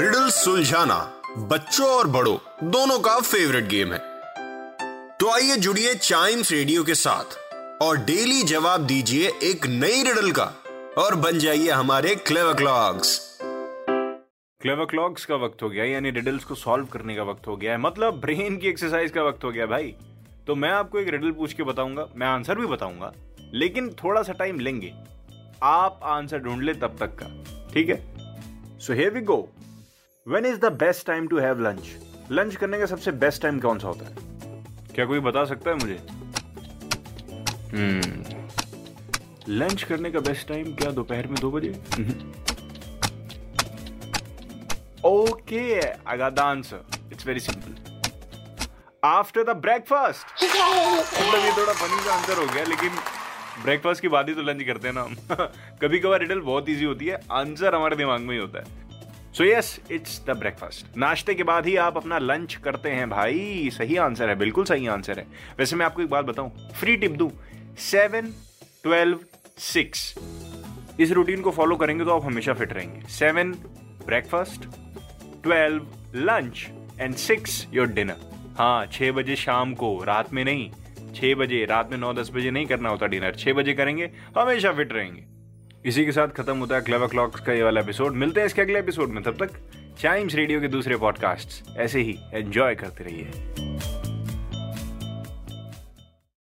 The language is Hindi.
रिडल सुलझाना बच्चों और बड़ों, दोनों का फेवरेट गेम है। तो आइए जुड़िए चाइम्स रेडियो के साथ और डेली जवाब दीजिए एक नई रिडल का और बन जाइए हमारे क्लेवर क्लॉक्स क्लेवर क्लॉक्स का वक्त हो गया, यानी रिडल्स को सॉल्व करने का वक्त हो गया है। मतलब ब्रेन की एक्सरसाइज का वक्त हो गया भाई। तो मैं आपको एक रिडल पूछ के बताऊँगा, मैं आंसर भी बताऊँगा, लेकिन थोड़ा सा टाइम लेंगे। आप आंसर ढूंढ ले तब तक का, ठीक है? So here we go when is the best time to have lunch lunch करने का सबसे बेस्ट टाइम कौन सा होता है? क्या कोई बता सकता है मुझे? लंच करने का बेस्ट टाइम क्या दोपहर में दो बजे? Okay, I got the answer. It's very simple. After the breakfast. मतलब ये थोड़ा फनी सा आंसर हो गया लेकिन ब्रेकफास्ट के बाद ही तो लंच करते हैं ना हम। कभी कभार रिडल बहुत इजी होती है। आंसर हमारे दिमाग में ही होता है। So yes it's the breakfast नाश्ते के बाद ही आप अपना लंच करते हैं, भाई। सही आंसर है, बिल्कुल सही आंसर है। वैसे मैं आपको एक बात बताऊँ फ्री टिप दूँ सेवन ट्वेल्व सिक्स इस रूटीन को फॉलो करेंगे तो आप हमेशा फिट रहेंगे। Seven breakfast twelve lunch and six your dinner हाँ छह बजे शाम को, रात में नहीं। छह बजे, रात में नौ, दस बजे नहीं करना होता डिनर छह बजे करेंगे, हमेशा फिट रहेंगे। इसी के साथ खत्म होता है क्लेवर क्लॉक्स का ये वाला एपिसोड मिलते हैं इसके अगले एपिसोड में। तब तक चाइम्स रेडियो के दूसरे पॉडकास्ट ऐसे ही एंजॉय करते रहिए।